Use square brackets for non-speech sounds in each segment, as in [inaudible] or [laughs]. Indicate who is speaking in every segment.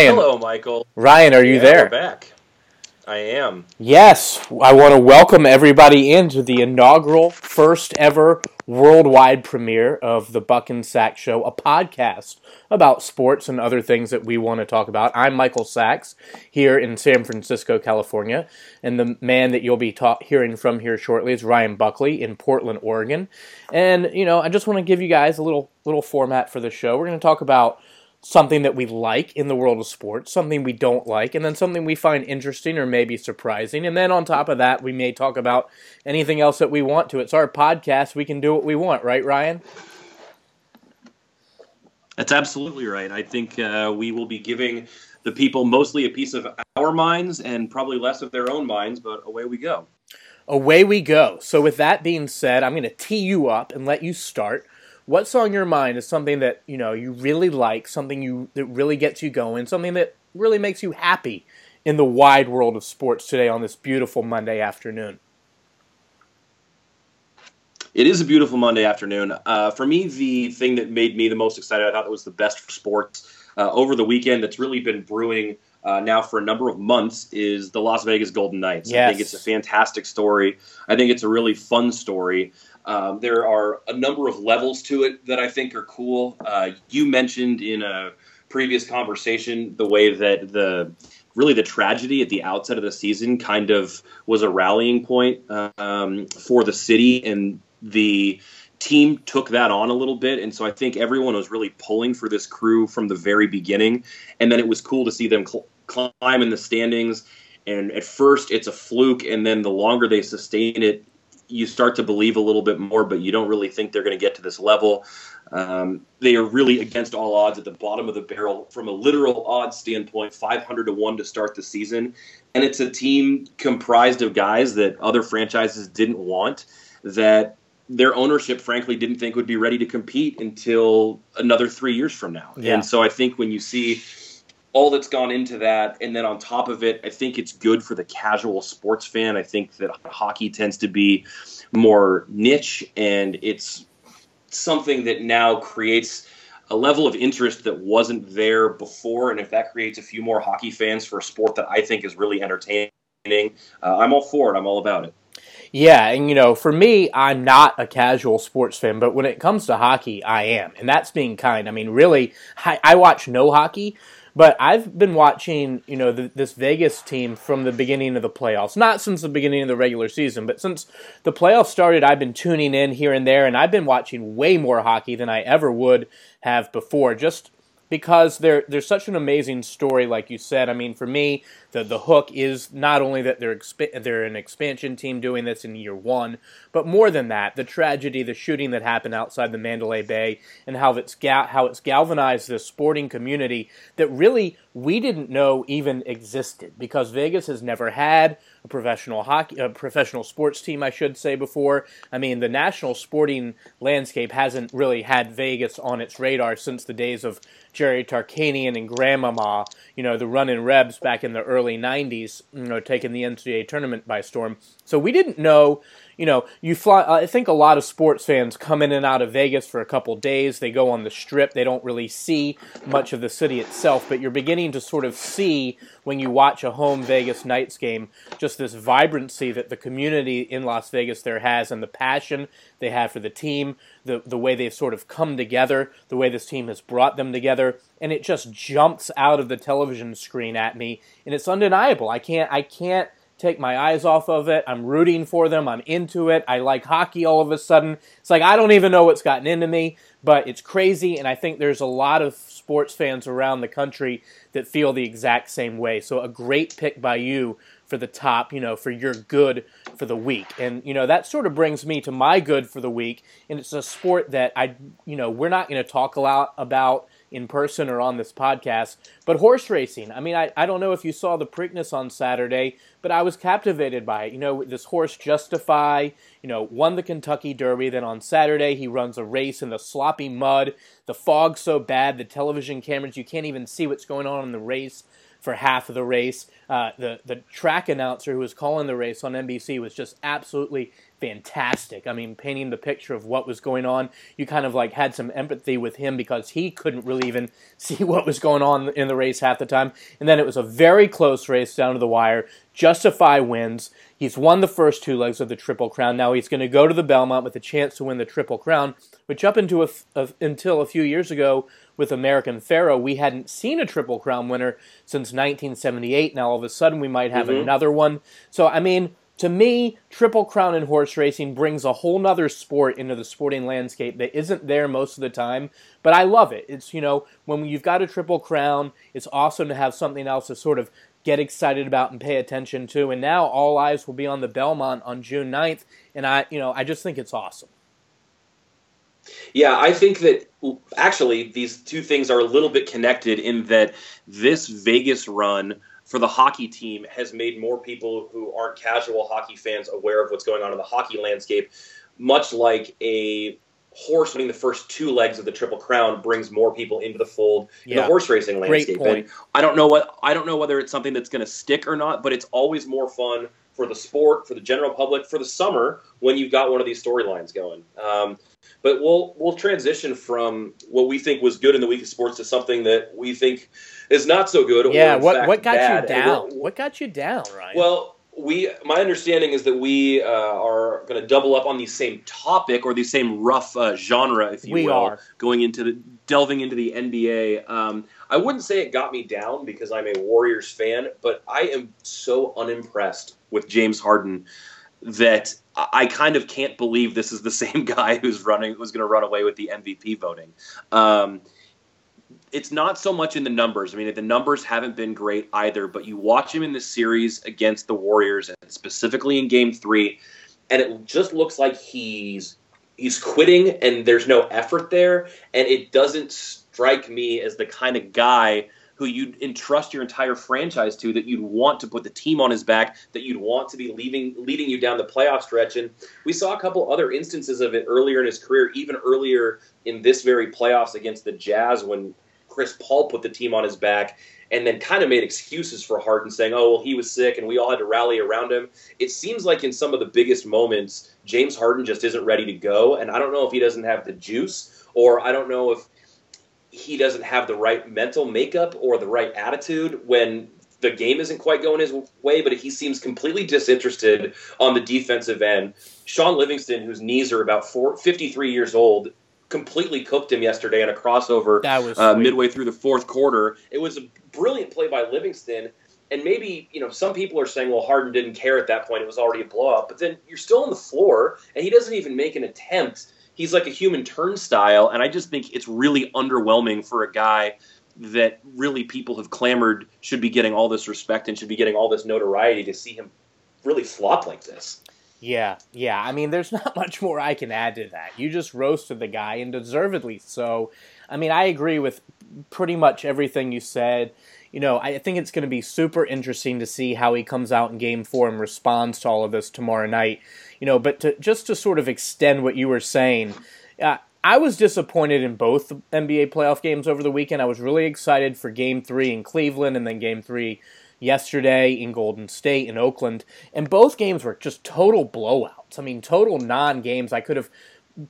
Speaker 1: Hello, Michael.
Speaker 2: Ryan, are you
Speaker 1: Yeah,
Speaker 2: there?
Speaker 1: We're back. I am.
Speaker 2: Yes, I want to welcome everybody into the inaugural, first ever worldwide premiere of the Buck and Saks Show, a podcast about sports and other things that we want to talk about. I'm Michael Sachs here in San Francisco, California, and the man that you'll be ta- hearing from here shortly is Ryan Buckley in Portland, Oregon. And you know, I just want to give you guys a little little format for the show. We're going to talk about something that we like in the world of sports, something we don't like, and then something we find interesting or maybe surprising. And then on top of that, we may talk about anything else that we want to. It's our podcast. We can do what we want, right, Ryan?
Speaker 1: That's absolutely right. I think uh, we will be giving the people mostly a piece of our minds and probably less of their own minds, but away we go.
Speaker 2: Away we go. So, with that being said, I'm going to tee you up and let you start. What's on your mind is something that you know you really like, something you that really gets you going, something that really makes you happy in the wide world of sports today on this beautiful Monday afternoon.
Speaker 1: It is a beautiful Monday afternoon. Uh, for me, the thing that made me the most excited, I thought it was the best for sports uh, over the weekend that's really been brewing uh, now for a number of months is the Las Vegas Golden Knights. I think it's a fantastic story. I think it's a really fun story. Um, there are a number of levels to it that I think are cool. Uh, you mentioned in a previous conversation the way that the really the tragedy at the outset of the season kind of was a rallying point um, for the city and the team took that on a little bit. And so i think everyone was really pulling for this crew from the very beginning. And then it was cool to see them cl- climb in the standings. And at first it's a fluke. And then the longer they sustain it you start to believe a little bit more but you don't really think they're going to get to this level. Um, they are really against all odds at the bottom of the barrel from a literal odds standpoint 500 to 1 to start the season. And it's a team comprised of guys that other franchises didn't want that their ownership frankly didn't think would be ready to compete until another three years from now.
Speaker 2: Yeah.
Speaker 1: and so i think when you see all that's gone into that and then on top of it i think it's good for the casual sports fan. I think that hockey tends to be more niche and it's something that now creates a level of interest that wasn't there before. And if that creates a few more hockey fans for a sport that i think is really entertaining uh, i'm all for it. I'm all about it
Speaker 2: Yeah, and you know, for me, I'm not a casual sports fan, but when it comes to hockey, I am, and that's being kind. I mean, really, I, I watch no hockey, but I've been watching, you know, the, this Vegas team from the beginning of the playoffs. Not since the beginning of the regular season, but since the playoffs started, I've been tuning in here and there, and I've been watching way more hockey than I ever would have before. Just because they're they're such an amazing story, like you said. I mean, for me, the the hook is not only that they're exp- they're an expansion team doing this in year one, but more than that, the tragedy, the shooting that happened outside the Mandalay Bay, and how it's ga- how it's galvanized the sporting community that really we didn't know even existed because Vegas has never had a professional hockey, a professional sports team, I should say. Before, I mean, the national sporting landscape hasn't really had Vegas on its radar since the days of Jerry Tarkanian and Grandmama, you know, the running Rebs back in the early '90s, you know, taking the NCAA tournament by storm. So we didn't know you know, you fly. I think a lot of sports fans come in and out of Vegas for a couple days. They go on the strip. They don't really see much of the city itself, but you're beginning to sort of see when you watch a home Vegas Knights game just this vibrancy that the community in Las Vegas there has and the passion they have for the team, the the way they've sort of come together, the way this team has brought them together, and it just jumps out of the television screen at me, and it's undeniable. I can't I can't take my eyes off of it. I'm rooting for them. I'm into it. I like hockey all of a sudden. It's like I don't even know what's gotten into me, but it's crazy. And I think there's a lot of sports fans around the country that feel the exact same way. So a great pick by you for the top, you know, for your good for the week. And, you know, that sort of brings me to my good for the week. And it's a sport that I, you know, we're not going to talk a lot about in person or on this podcast, but horse racing. I mean, I, I don't know if you saw the Preakness on Saturday, but I was captivated by it. You know, this horse Justify, you know, won the Kentucky Derby. Then on Saturday, he runs a race in the sloppy mud. The fog so bad, the television cameras, you can't even see what's going on in the race. For half of the race. Uh, the the track announcer who was calling the race on NBC was just absolutely fantastic. I mean, painting the picture of what was going on. You kind of like had some empathy with him because he couldn't really even [laughs] see what was going on in the race half the time. And then it was a very close race down to the wire. Justify wins. He's won the first two legs of the Triple Crown. Now he's going to go to the Belmont with a chance to win the Triple Crown, which up into until a few years ago with American Pharoah, we hadn't seen a Triple Crown winner since 1978. Now all of a sudden we might have mm-hmm. another one. So I mean, to me, Triple Crown in horse racing brings a whole nother sport into the sporting landscape that isn't there most of the time. But I love it. It's, you know, when you've got a Triple Crown, it's awesome to have something else to sort of get excited about and pay attention to. And now all eyes will be on the Belmont on June 9th. And I, you know, I just think it's awesome.
Speaker 1: Yeah, I think that actually these two things are a little bit connected in that this Vegas run for the hockey team has made more people who aren't casual hockey fans aware of what's going on in the hockey landscape, much like a horse winning the first two legs of the Triple Crown brings more people into the fold yeah. in the horse racing landscape. And I don't know what I don't know whether it's something that's going to stick or not, but it's always more fun for the sport, for the general public, for the summer when you've got one of these storylines going. Um, but we'll we'll transition from what we think was good in the week of sports to something that we think is not so good.
Speaker 2: Yeah, what what got bad. you down? What got you down, Ryan?
Speaker 1: Well, we my understanding is that we uh, are going to double up on the same topic or the same rough uh, genre, if you
Speaker 2: we
Speaker 1: will,
Speaker 2: are.
Speaker 1: going into the delving into the NBA. Um, I wouldn't say it got me down because I'm a Warriors fan, but I am so unimpressed with James Harden that I kind of can't believe this is the [laughs] same guy who's running who's going to run away with the MVP voting. Um, it's not so much in the numbers. I mean, the numbers haven't been great either, but you watch him in the series against the Warriors, and specifically in Game Three, and it just looks like he's he's quitting, and there's no effort there, and it doesn't strike me as the kind of guy who you'd entrust your entire franchise to, that you'd want to put the team on his back, that you'd want to be leaving, leading you down the playoff stretch. And we saw a couple other instances of it earlier in his career, even earlier in this very playoffs against the Jazz when Chris Paul put the team on his back and then kind of made excuses for Harden, saying, "Oh, well, he was sick, and we all had to rally around him." It seems like in some of the biggest moments, James Harden just isn't ready to go, and I don't know if he doesn't have the juice, or I don't know if he doesn't have the right mental makeup or the right attitude when the game isn't quite going his way, but he seems completely disinterested on the defensive end. Shaun Livingston, whose knees are about four, 53 years old, completely cooked him yesterday in a crossover uh, midway through the fourth quarter. It was a brilliant play by Livingston. And maybe, you know, some people are saying, well, Harden didn't care at that point. It was already a blowout. But then you're still on the floor, and he doesn't even make an attempt he's like a human turnstile, and I just think it's really underwhelming for a guy that really people have clamored should be getting all this respect and should be getting all this notoriety to see him really flop like this.
Speaker 2: Yeah, yeah. I mean, there's [laughs] not much more I can add to that. You just roasted the guy, and deservedly so. I mean, I agree with pretty much everything you said. You know, I think it's going to be super interesting to see how he comes out in game four and responds to all of this tomorrow night you know, but to, just to sort of extend what you were saying, uh, I was disappointed in both NBA playoff games over the weekend. I was really excited for Game Three in Cleveland and then Game Three yesterday in Golden State in Oakland, and both games were just total blowouts. I mean, total non-games. I could have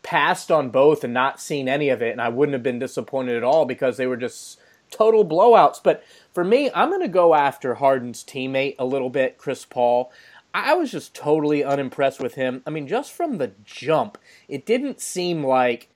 Speaker 2: passed on both and not seen any of it, and I wouldn't have been disappointed at all because they were just total blowouts. But for me, I'm going to go after Harden's teammate a little bit, Chris Paul. I was just totally unimpressed with him. I mean, just from the jump, it didn't seem like,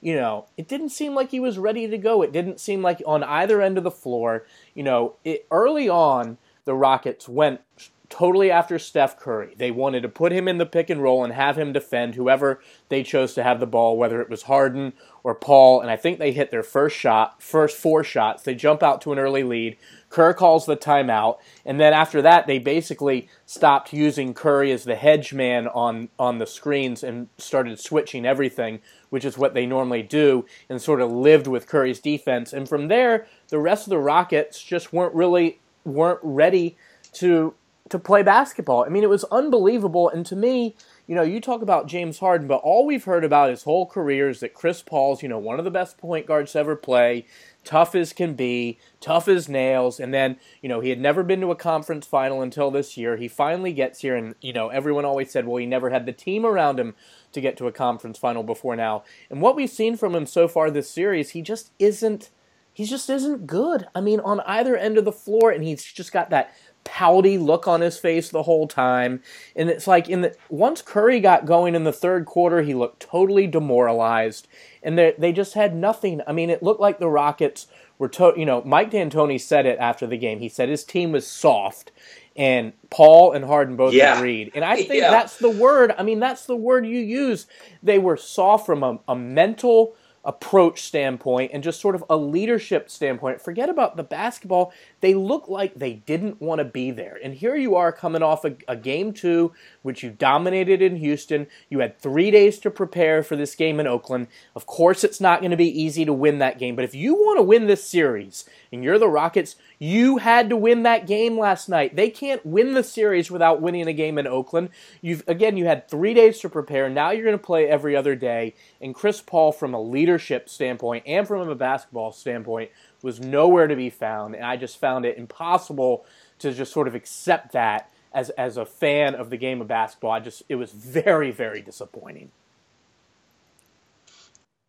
Speaker 2: you know, it didn't seem like he was ready to go. It didn't seem like on either end of the floor, you know, it, early on, the Rockets went totally after Steph Curry. They wanted to put him in the pick and roll and have him defend whoever they chose to have the ball, whether it was Harden or Paul. And I think they hit their first shot, first four shots. They jump out to an early lead. Kerr calls the timeout, and then after that, they basically stopped using Curry as the hedge man on on the screens and started switching everything, which is what they normally do, and sort of lived with Curry's defense. And from there, the rest of the Rockets just weren't really weren't ready to to play basketball. I mean, it was unbelievable, and to me, you know, you talk about James Harden, but all we've heard about his whole career is that Chris Paul's, you know, one of the best point guards to ever play, tough as can be, tough as nails, and then, you know, he had never been to a conference final until this year. He finally gets here, and, you know, everyone always said, well, he never had the team around him to get to a conference final before now. And what we've seen from him so far this series, he just isn't he just isn't good. I mean, on either end of the floor, and he's just got that pouty look on his face the whole time. And it's like in the once Curry got going in the third quarter, he looked totally demoralized, and they they just had nothing. I mean, it looked like the Rockets were to, you know Mike D'Antoni said it after the game. He said his team was soft. And Paul and Harden both yeah. agreed. And I think yeah. that's the word. I mean, that's the word you use. They were soft from a, a mental approach standpoint and just sort of a leadership standpoint. Forget about the basketball. They look like they didn't want to be there. And here you are coming off a, a, game two, which you dominated in Houston. You had three days to prepare for this game in Oakland. Of course, it's not going to be easy to win that game. But if you want to win this series and you're the Rockets, you had to win that game last night. They can't win the series without winning a game in Oakland. You've again, you had three days to prepare. Now you're going to play every other day. And Chris Paul, from a leadership standpoint and from a basketball standpoint, was nowhere to be found. And I just found it impossible to just sort of accept that as as a fan of the game of basketball. I just it was very very disappointing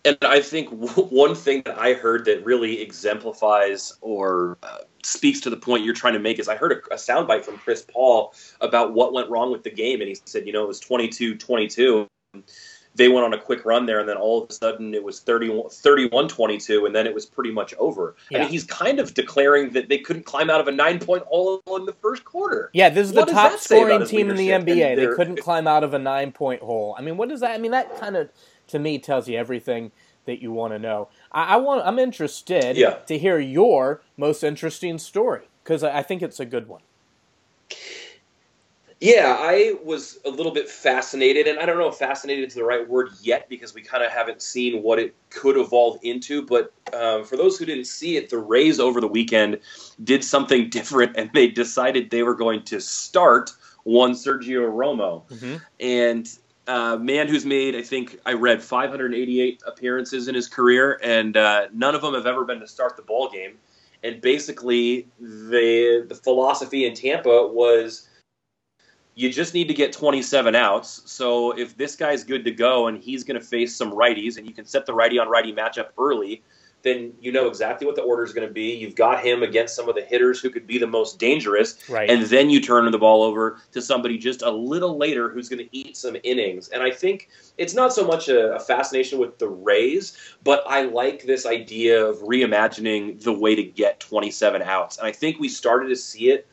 Speaker 1: and I think one thing that I heard that really exemplifies or uh, speaks to the point you're trying to make is I heard a, a soundbite from Chris Paul about what went wrong with the game, and he said, you know, it was 22 22. They went on a quick run there, and then all of a sudden it was 31 22, and then it was pretty much over. Yeah. I mean, he's kind of declaring that they couldn't climb out of a nine point hole in the first quarter.
Speaker 2: Yeah, this is what the top scoring team in the NBA. They couldn't climb out of a nine point hole. I mean, what does that I mean? That kind of to me tells you everything that you want to know. I, I want. I'm interested yeah. to hear your most interesting story because I, I think it's a good one.
Speaker 1: Yeah, I was a little bit fascinated, and I don't know if fascinated is the right word yet because we kind of haven't seen what it could evolve into. But um, for those who didn't see it, the Rays over the weekend did something [laughs] different, and they decided they were going to start one Sergio Romo. Mm-hmm. And uh, man who's made, I think I read 588 appearances in his career, and uh, none of them have ever been to start the ball game. And basically, the the philosophy in Tampa was you just need to get 27 outs. So if this guy's good to go and he's going to face some righties, and you can set the righty on righty matchup early, then you know exactly what the order is going to be. You've got him against some of the hitters who could be the most dangerous,
Speaker 2: right.
Speaker 1: and then you turn the ball over to somebody just a little later who's going to eat some innings. And I think it's not so much a, a fascination with the Rays, but I like this idea of reimagining the way to get 27 outs. And I think we started to see it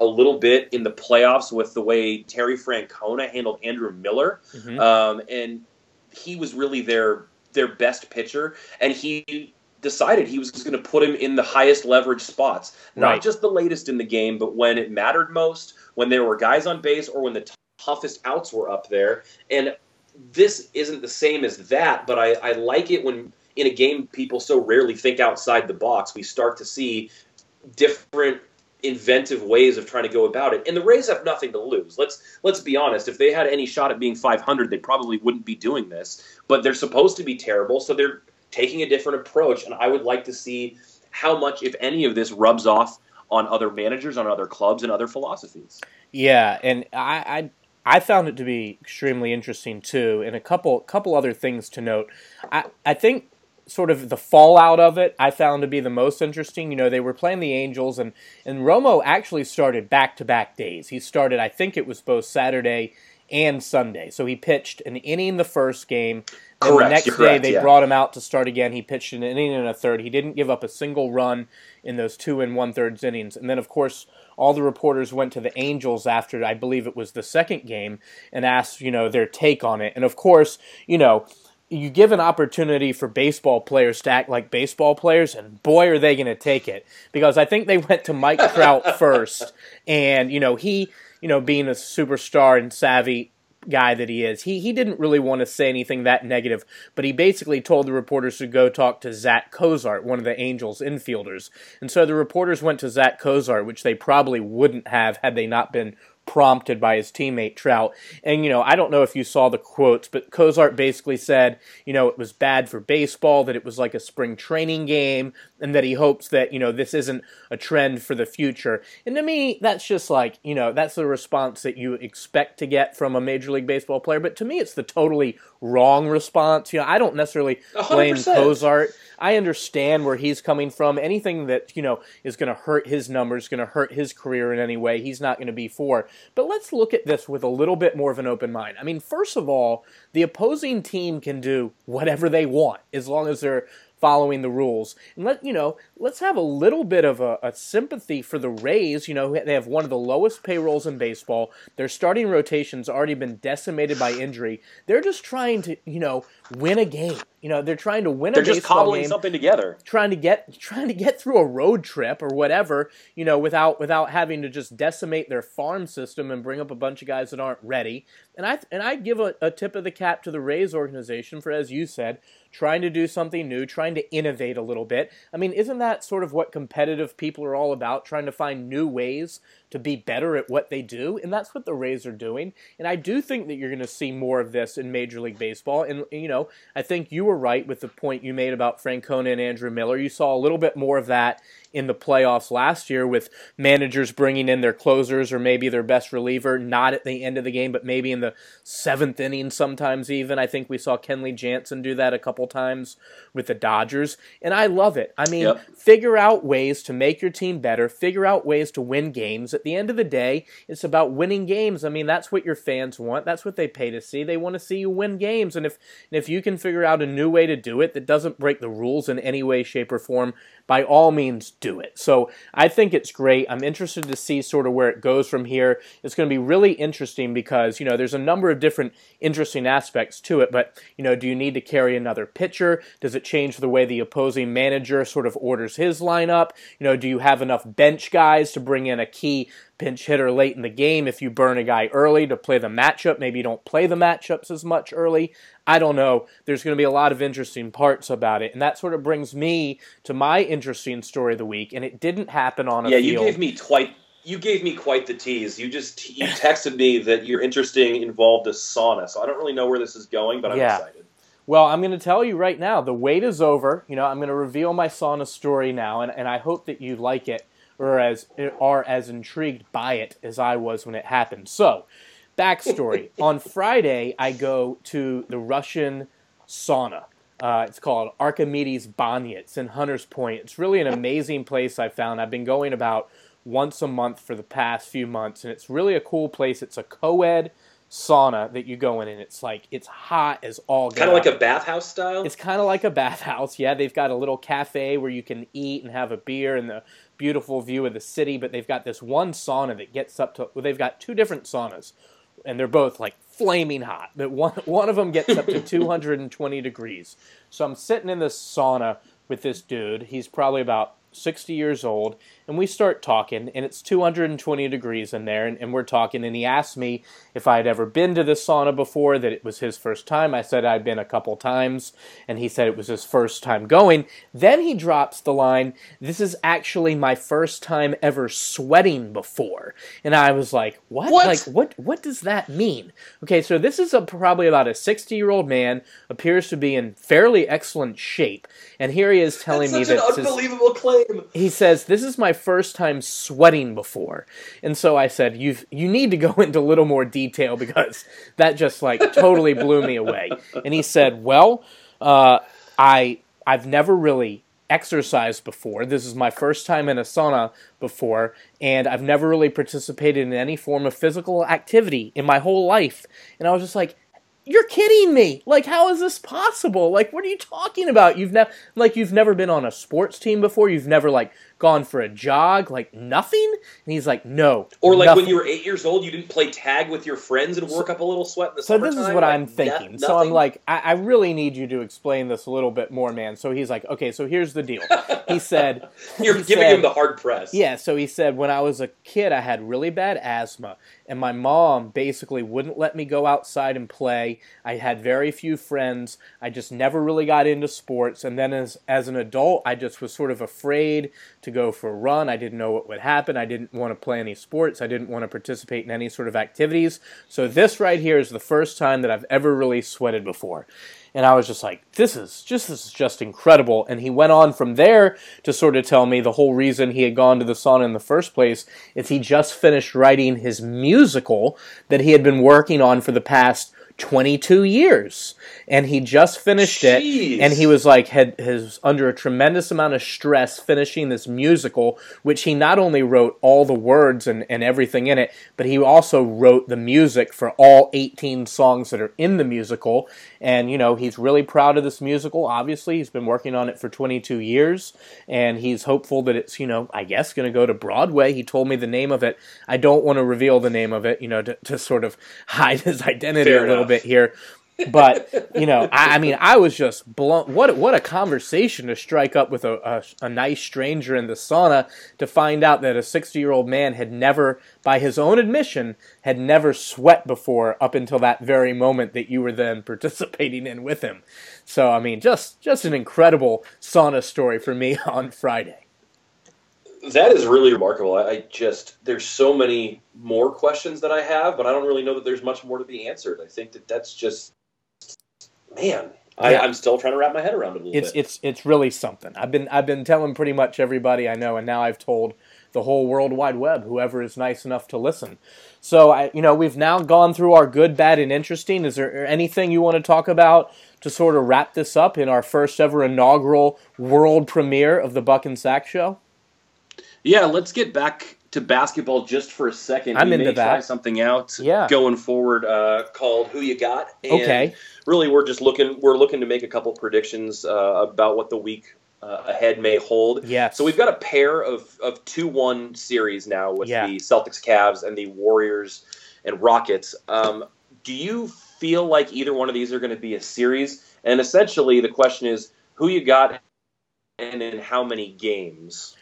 Speaker 1: a little bit in the playoffs with the way Terry Francona handled Andrew Miller, mm-hmm. um, and he was really their their best pitcher, and he decided he was going to put him in the highest leverage spots, not right. just the latest in the game, but when it mattered most, when there were guys on base, or when the toughest outs were up there. And this isn't the same as that, but I, I like it when in a game people so rarely think outside the box. We start to see different inventive ways of trying to go about it. And the Rays have nothing to lose. Let's let's be honest. If they had any shot at being 500, they probably wouldn't be doing this. But they're supposed to be terrible, so they're taking a different approach. And I would like to see how much, if any, of this rubs off on other managers, on other clubs, and other philosophies.
Speaker 2: Yeah, and I, I, I found it to be extremely interesting too. And a couple couple other things to note. I, I think sort of the fallout of it I found to be the most interesting. You know, they were playing the Angels and and Romo actually started back to back days. He started I think it was both Saturday and Sunday. So he pitched an inning the first game,
Speaker 1: and correct,
Speaker 2: the next day they
Speaker 1: yeah.
Speaker 2: brought him out to start again. He pitched an inning and a third. He didn't give up a single run in those two and one thirds innings. And then of course all the reporters went to the Angels after I believe it was the second game and asked, you know, their take on it. And of course, you know, you give an opportunity for baseball players to act like baseball players, and boy, are they going to take it. Because I think they went to Mike Trout [laughs] first, and you know he, you know, being a superstar and savvy guy that he is, he he didn't really want to say anything that negative, but he basically told the reporters to go talk to Zach Cozart, one of the Angels infielders. And so the reporters went to Zach Cozart, which they probably wouldn't have had they not been prompted by his teammate Trout. And, you know, I don't know if you saw the quotes, but Cozart basically said, you know, it was bad for baseball, that it was like a spring training game, and that he hopes that, you know, this isn't a trend for the future. And to me, that's just like, you know, that's the response that you expect to get from a Major League Baseball player. But to me, it's the totally wrong response. You know, I don't necessarily blame
Speaker 1: 100%.
Speaker 2: Cozart. I understand where he's coming from. Anything that, you know, is going to hurt his numbers, going to hurt his career in any way, he's not going to be for. But let's look at this with a little bit more of an open mind. I mean, first of all, the opposing team can do whatever they want as long as they're following the rules. And let you know, let's have a little bit of a, a, sympathy for the Rays. You know, they have one of the lowest payrolls in baseball. Their starting rotation's already been decimated by injury. They're just trying to, you know, win a game. You know, they're trying to win a game.
Speaker 1: they're just
Speaker 2: baseball
Speaker 1: cobbling something together.
Speaker 2: trying to get trying to get through a road trip or whatever, you know, without without having to just decimate their farm system and bring up a bunch of guys that aren't ready. And I and I give a, a tip of the cap to the Rays organization for, as you said, trying to do something new, trying to innovate a little bit. I mean, isn't that sort of what competitive people are all about? Trying to find new ways to be better at what they do, and that's what the Rays are doing. And I do think that you're going to see more of this in Major League Baseball. And you know, I think you were right with the point you made about Francona and Andrew Miller. You saw a little bit more of that in the playoffs last year with managers bringing in their closers or maybe their best reliever, not at the end of the game, but maybe in the seventh inning sometimes even. I think we saw Kenley Jansen do that a couple times with the Dodgers, and I love it. I mean,
Speaker 1: Yep.
Speaker 2: figure out ways to make your team better, figure out ways to win games. At the end of the day, it's about winning games. I mean, that's what your fans want. That's what they pay to see. They want to see you win games, and if and if you can figure out a new way to do it that doesn't break the rules in any way, shape, or form, by all means do it. So I think it's great. I'm interested to see sort of where it goes from here. It's going to be really interesting because, you know, there's a number of different interesting aspects to it, but, you know, do you need to carry another pitcher? Does it change the way the opposing manager sort of orders his lineup? You know, do you have enough bench guys to bring in a key pinch hitter late in the game if you burn a guy early to play the matchup. Maybe you don't play the matchups as much early. I don't know. There's going to be a lot of interesting parts about it. And that sort of brings me to my interesting story of the week. And it didn't happen on a
Speaker 1: Yeah,
Speaker 2: field.
Speaker 1: you gave me quite you gave me quite the tease. You just you texted me that your interesting involved a sauna, so I don't really know where this is going, but I'm
Speaker 2: Yeah.
Speaker 1: excited.
Speaker 2: Well, I'm going to tell you right now, the wait is over. You know, I'm going to reveal my sauna story now, and, and I hope that you like it or as are as intrigued by it as I was when it happened. So, backstory: [laughs] on Friday, I go to the Russian sauna. Uh, it's called Archimedes Banya. It's in Hunters Point. It's really an amazing place I found. I've been going about once a month for the past few months, and it's really a cool place. It's a co-ed sauna that you go in, and it's like it's hot as all get
Speaker 1: Kind of like a bathhouse style.
Speaker 2: It's kind of like a bathhouse. Yeah, they've got a little cafe where you can eat and have a beer and the beautiful view of the city. But they've got this one sauna that gets up to. Well, they've got two different saunas, and they're both like flaming hot. But one [laughs] one of them gets up to 220 degrees. So I'm sitting in this sauna with this dude. He's probably about 60 years old, and we start talking, and it's 220 degrees in there, and, and we're talking, and he asked me if I had ever been to this sauna before, that it was his first time. I said I'd been a couple times, and he said it was his first time going. Then he drops the line, This is actually my first time ever sweating before. And I was like, What?
Speaker 1: What?
Speaker 2: Like, what, what does that mean? Okay, so this is a, probably about a 60 year old man, appears to be in fairly excellent shape, and here he is telling
Speaker 1: That's
Speaker 2: me that
Speaker 1: an
Speaker 2: this is-
Speaker 1: unbelievable claim.
Speaker 2: he says this is my first time sweating before and so i said you you need to go [laughs] into a little more detail because that just like totally blew me away and he said well uh, i i've never really exercised before this is my first time in a sauna before and i've never really participated in any form of physical activity in my whole life and i was just like you're kidding me. Like, how is this possible? Like, what are you talking about? You've never, like, you've never been on a sports team before. You've never like gone for a jog. Like nothing. And he's like, no.
Speaker 1: Or like
Speaker 2: nothing.
Speaker 1: when you were eight years old, you didn't play tag with your friends and work up a little sweat in the
Speaker 2: So
Speaker 1: summertime.
Speaker 2: this is what
Speaker 1: Like,
Speaker 2: I'm thinking.
Speaker 1: no-
Speaker 2: so I'm like, I, I really need you to explain this a little bit more, man. So he's like, okay, so here's the deal. He [laughs] said,
Speaker 1: you're
Speaker 2: he
Speaker 1: giving
Speaker 2: said-
Speaker 1: him the hard press.
Speaker 2: Yeah, so he said when I was a kid, I had really bad asthma, and my mom basically wouldn't let me go outside and play. I had very few friends. I just never really got into sports, and then as as an adult, I just was sort of afraid to to go for a run. I didn't know what would happen. I didn't want to play any sports. I didn't want to participate in any sort of activities. So this right here is the first time that I've ever really sweated before. And I was just like, this is just this is just incredible. And he went on from there to sort of tell me the whole reason he had gone to the sauna in the first place is he just finished writing his musical that he had been working on for the past 22 years. And he just finished
Speaker 1: Jeez.
Speaker 2: it and he was like had his under a tremendous amount of stress finishing this musical which he not only wrote all the words and, and everything in it but he also wrote the music for all 18 songs that are in the musical and you know he's really proud of this musical. Obviously he's been working on it for 22 years and he's hopeful that it's you know i guess going to go to broadway. He told me the name of it. I don't want to reveal the name of it you know to, to sort of [laughs] hide his identity
Speaker 1: Fair
Speaker 2: a little
Speaker 1: enough.
Speaker 2: bit here but you know, I, I, mean, I was just blown. What what a conversation to strike up with a, a, a nice stranger in the sauna to find out that a sixty year old man had never, by his own admission, had never sweat before up until that very moment that you were then [laughs] participating in with him. So I mean, just just an incredible sauna story for me [laughs] on Friday.
Speaker 1: That is really remarkable. I, I just there's so many more questions that I have, but I don't really know that there's much more to be answered. I think that that's just man, I,
Speaker 2: Yeah.
Speaker 1: I'm still trying to wrap my head around it a little
Speaker 2: It's
Speaker 1: bit.
Speaker 2: it's it's really something. I've been I've been telling pretty much everybody I know, and now I've told the whole world wide web, whoever is nice enough to listen. So I, you know, we've now gone through our good, bad, and interesting. Is there anything you want to talk about to sort of wrap this up in our first ever inaugural world premiere of the Buck and Saks Show?
Speaker 1: yeah, let's get back to basketball just for a second.
Speaker 2: I'm
Speaker 1: we
Speaker 2: into
Speaker 1: may Try something out.
Speaker 2: Yeah.
Speaker 1: going forward uh, called "Who You Got." And
Speaker 2: Okay.
Speaker 1: Really, we're just looking. We're looking to make a couple predictions uh, about what the week uh, ahead may hold.
Speaker 2: Yes.
Speaker 1: So we've got a pair of, of 2 1 series now with
Speaker 2: Yeah.
Speaker 1: the Celtics Cavs and the Warriors and Rockets. Um, do you feel like either one of these are going to be a series? And essentially, the question is who you got and in how many games?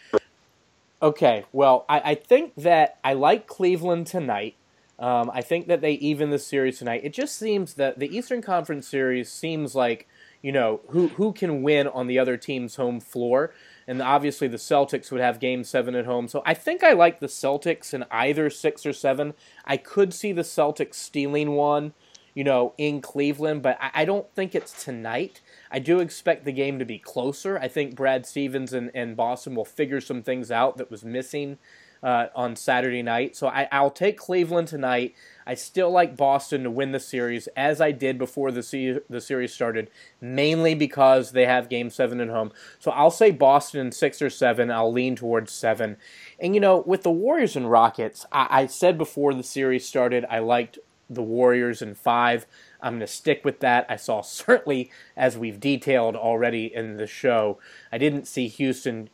Speaker 2: Okay, well, I, I think that I like Cleveland tonight. Um, I think that they even the series tonight. It just seems that the Eastern Conference series seems like you know who who can win on the other team's home floor, and obviously the Celtics would have Game Seven at home. So I think I like the Celtics in either six or seven. I could see the Celtics stealing one, you know, in Cleveland, but I, I don't think it's tonight. I do expect the game to be closer. I think Brad Stevens and, and Boston will figure some things out that was missing uh, on Saturday night. So I, I'll take Cleveland tonight. I still like Boston to win the series, as I did before the se- the series started, mainly because they have Game Seven at home. So I'll say Boston in six or seven. I'll lean towards seven. And you know, with the Warriors and Rockets, I, I said before the series started, I liked the Warriors in five. I'm going to stick with that. I saw certainly, as we've detailed already in the show, I didn't see Houston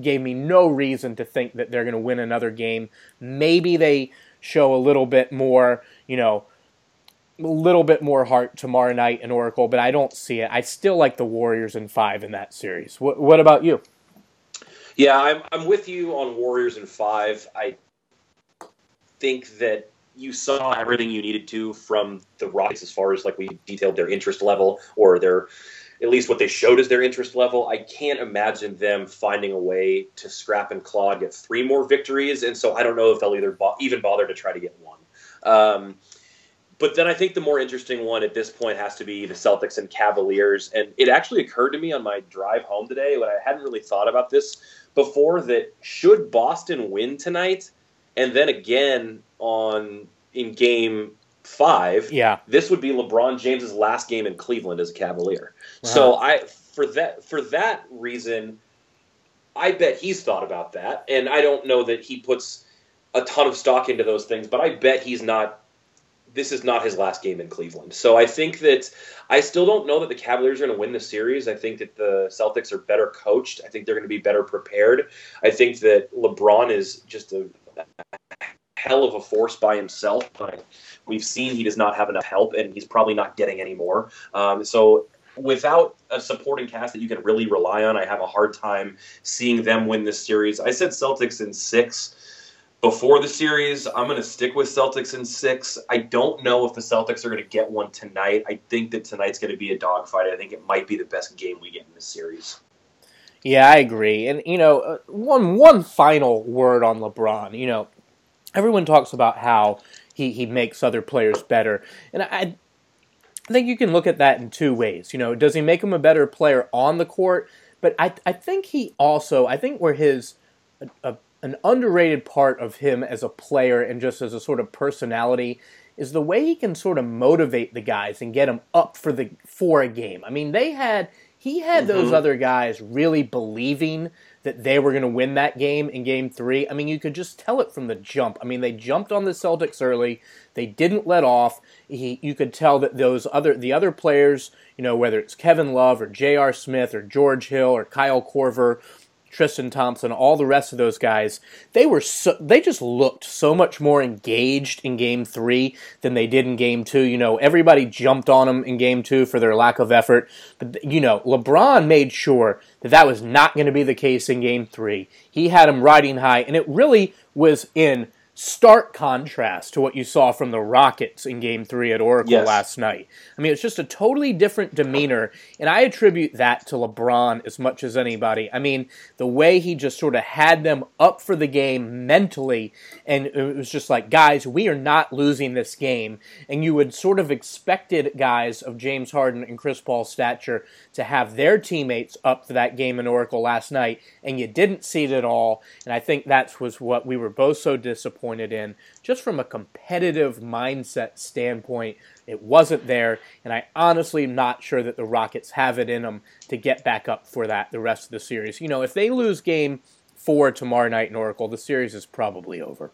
Speaker 2: gave me no reason to think that they're going to win another game. Maybe they show a little bit more, you know, a little bit more heart tomorrow night in Oracle, but I don't see it. I still like the Warriors in five in that series. What, what about you?
Speaker 1: Yeah, I'm, I'm with you on Warriors in five. I think that you saw everything you needed to from the Rockets as far as like we detailed their interest level or their at least what they showed as their interest level. I can't imagine them finding a way to scrap and claw and get three more victories, and so I don't know if they'll either bo- even bother to try to get one. Um, but then I think the more interesting one at this point has to be the Celtics and Cavaliers. And it actually occurred to me on my drive home today when I hadn't really thought about this before that should Boston win tonight and then again on in game five,
Speaker 2: Yeah.
Speaker 1: this would be LeBron James's last game in Cleveland as a Cavalier. So I for that for that reason, I bet he's thought about that, and I don't know that he puts a ton of stock into those things, but I bet he's not. This is not his last game in Cleveland. So I think that I still don't know that the Cavaliers are going to win the series. I think that the Celtics are better coached. I think they're going to be better prepared. I think that LeBron is just a hell of a force by himself, but we've seen he does not have enough help, and he's probably not getting any more. Um, so without a supporting cast that you can really rely on, I have a hard time seeing them win this series. I said Celtics in six before the series. I'm going to stick with Celtics in six. I don't know if the Celtics are going to get one tonight. I think that tonight's going to be a dogfight. I think it might be the best game we get in this series.
Speaker 2: Yeah, I agree. And you know, uh, one one final word on LeBron. You know, everyone talks about how he he makes other players better, and I. I think you can look at that in two ways. You know, does he make him a better player on the court? But I, I think he also, I think where his a, a, an underrated part of him as a player and just as a sort of personality is the way he can sort of motivate the guys and get them up for the for a game. I mean, they had he had mm-hmm. those other guys really believing that they were going to win that game in game 3. I mean, you could just tell it from the jump. I mean, they jumped on the Celtics early. They didn't let off. He, you could tell that those other the other players, you know, whether it's Kevin Love or J.R. Smith or George Hill or Kyle Korver Tristan Thompson, all the rest of those guys, they were so, they just looked so much more engaged in game 3 than they did in game 2. You know, everybody jumped on them in game 2 for their lack of effort, but you know, LeBron made sure that that was not going to be the case in game 3. He had them riding high and it really was in stark contrast to what you saw from the Rockets in game three at Oracle yes. last night. I mean, it's just a totally different demeanor, and I attribute that to LeBron as much as anybody. I mean, the way he just sort of had them up for the game mentally, and it was just like, guys, we are not losing this game. And you would sort of expected guys of James Harden and Chris Paul's stature to have their teammates up for that game in Oracle last night, and you didn't see it at all. And I think that was what we were both so disappointed in. Just from a competitive mindset standpoint, it wasn't there, and I honestly am not sure that the Rockets have it in them to get back up for that the rest of the series. You know, if they lose game four tomorrow night in Oracle, the series is probably over.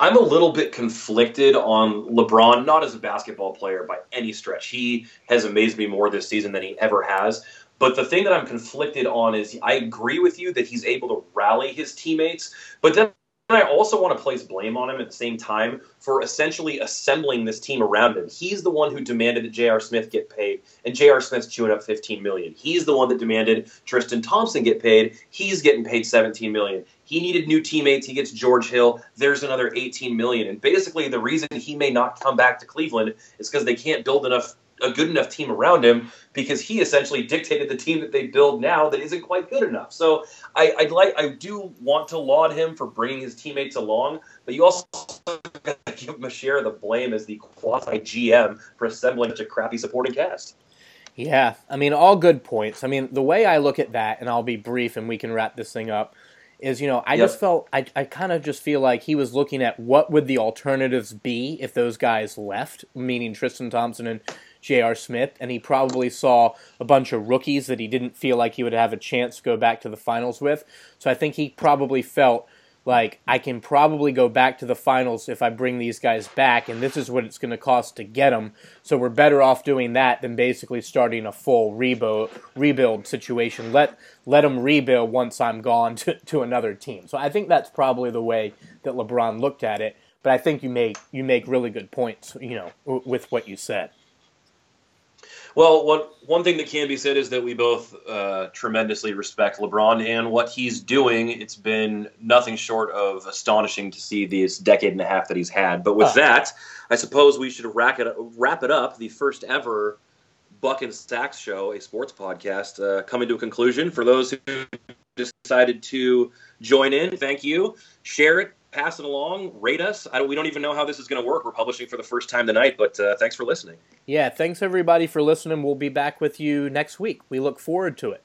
Speaker 1: I'm a little bit conflicted on LeBron, not as a basketball player by any stretch. He has amazed me more this season than he ever has. But the thing that I'm conflicted on is I agree with you that he's able to rally his teammates, but then I also want to place blame on him at the same time for essentially assembling this team around him. He's the one who demanded that J.R. Smith get paid, and J.R. Smith's chewing up 15 million. He's the one that demanded Tristan Thompson get paid. He's getting paid 17 million. He needed new teammates. He gets George Hill. There's another 18 million. And basically, the reason he may not come back to Cleveland is because they can't build enough a good enough team around him because he essentially dictated the team that they build now that isn't quite good enough. So I, I'd like I do want to laud him for bringing his teammates along, but you also got to give him a share of the blame as the quasi GM for assembling such a crappy supporting cast.
Speaker 2: Yeah, I mean, all good points. I mean, the way I look at that, and I'll be brief and we can wrap this thing up, is, you know, I yep. just felt, I, I kind of just feel like he was looking at what would the alternatives be if those guys left, meaning Tristan Thompson and J.R. Smith, and he probably saw a bunch of rookies that he didn't feel like he would have a chance to go back to the finals with. So I think he probably felt like I can probably go back to the finals if I bring these guys back, and this is what it's going to cost to get them. So we're better off doing that than basically starting a full rebuild rebuild situation. Let let them rebuild once I'm gone [laughs] to, to another team. So I think that's probably the way that LeBron looked at it. But I think you make you make really good points, you know, with what you said.
Speaker 1: Well, what one thing that can be said is that we both uh, tremendously respect LeBron and what he's doing. It's been nothing short of astonishing to see this decade and a half that he's had. But with uh. that, I suppose we should wrap it wrap it up. The first ever Buck and Saks show, a sports podcast, uh, coming to a conclusion. For those who decided to join in, thank you. Share it, pass it along, rate us. We don't even know how this is going to work. We're publishing for the first time tonight, but uh, thanks for listening.
Speaker 2: Yeah, thanks everybody for listening. We'll be back with you next week. We look forward to it.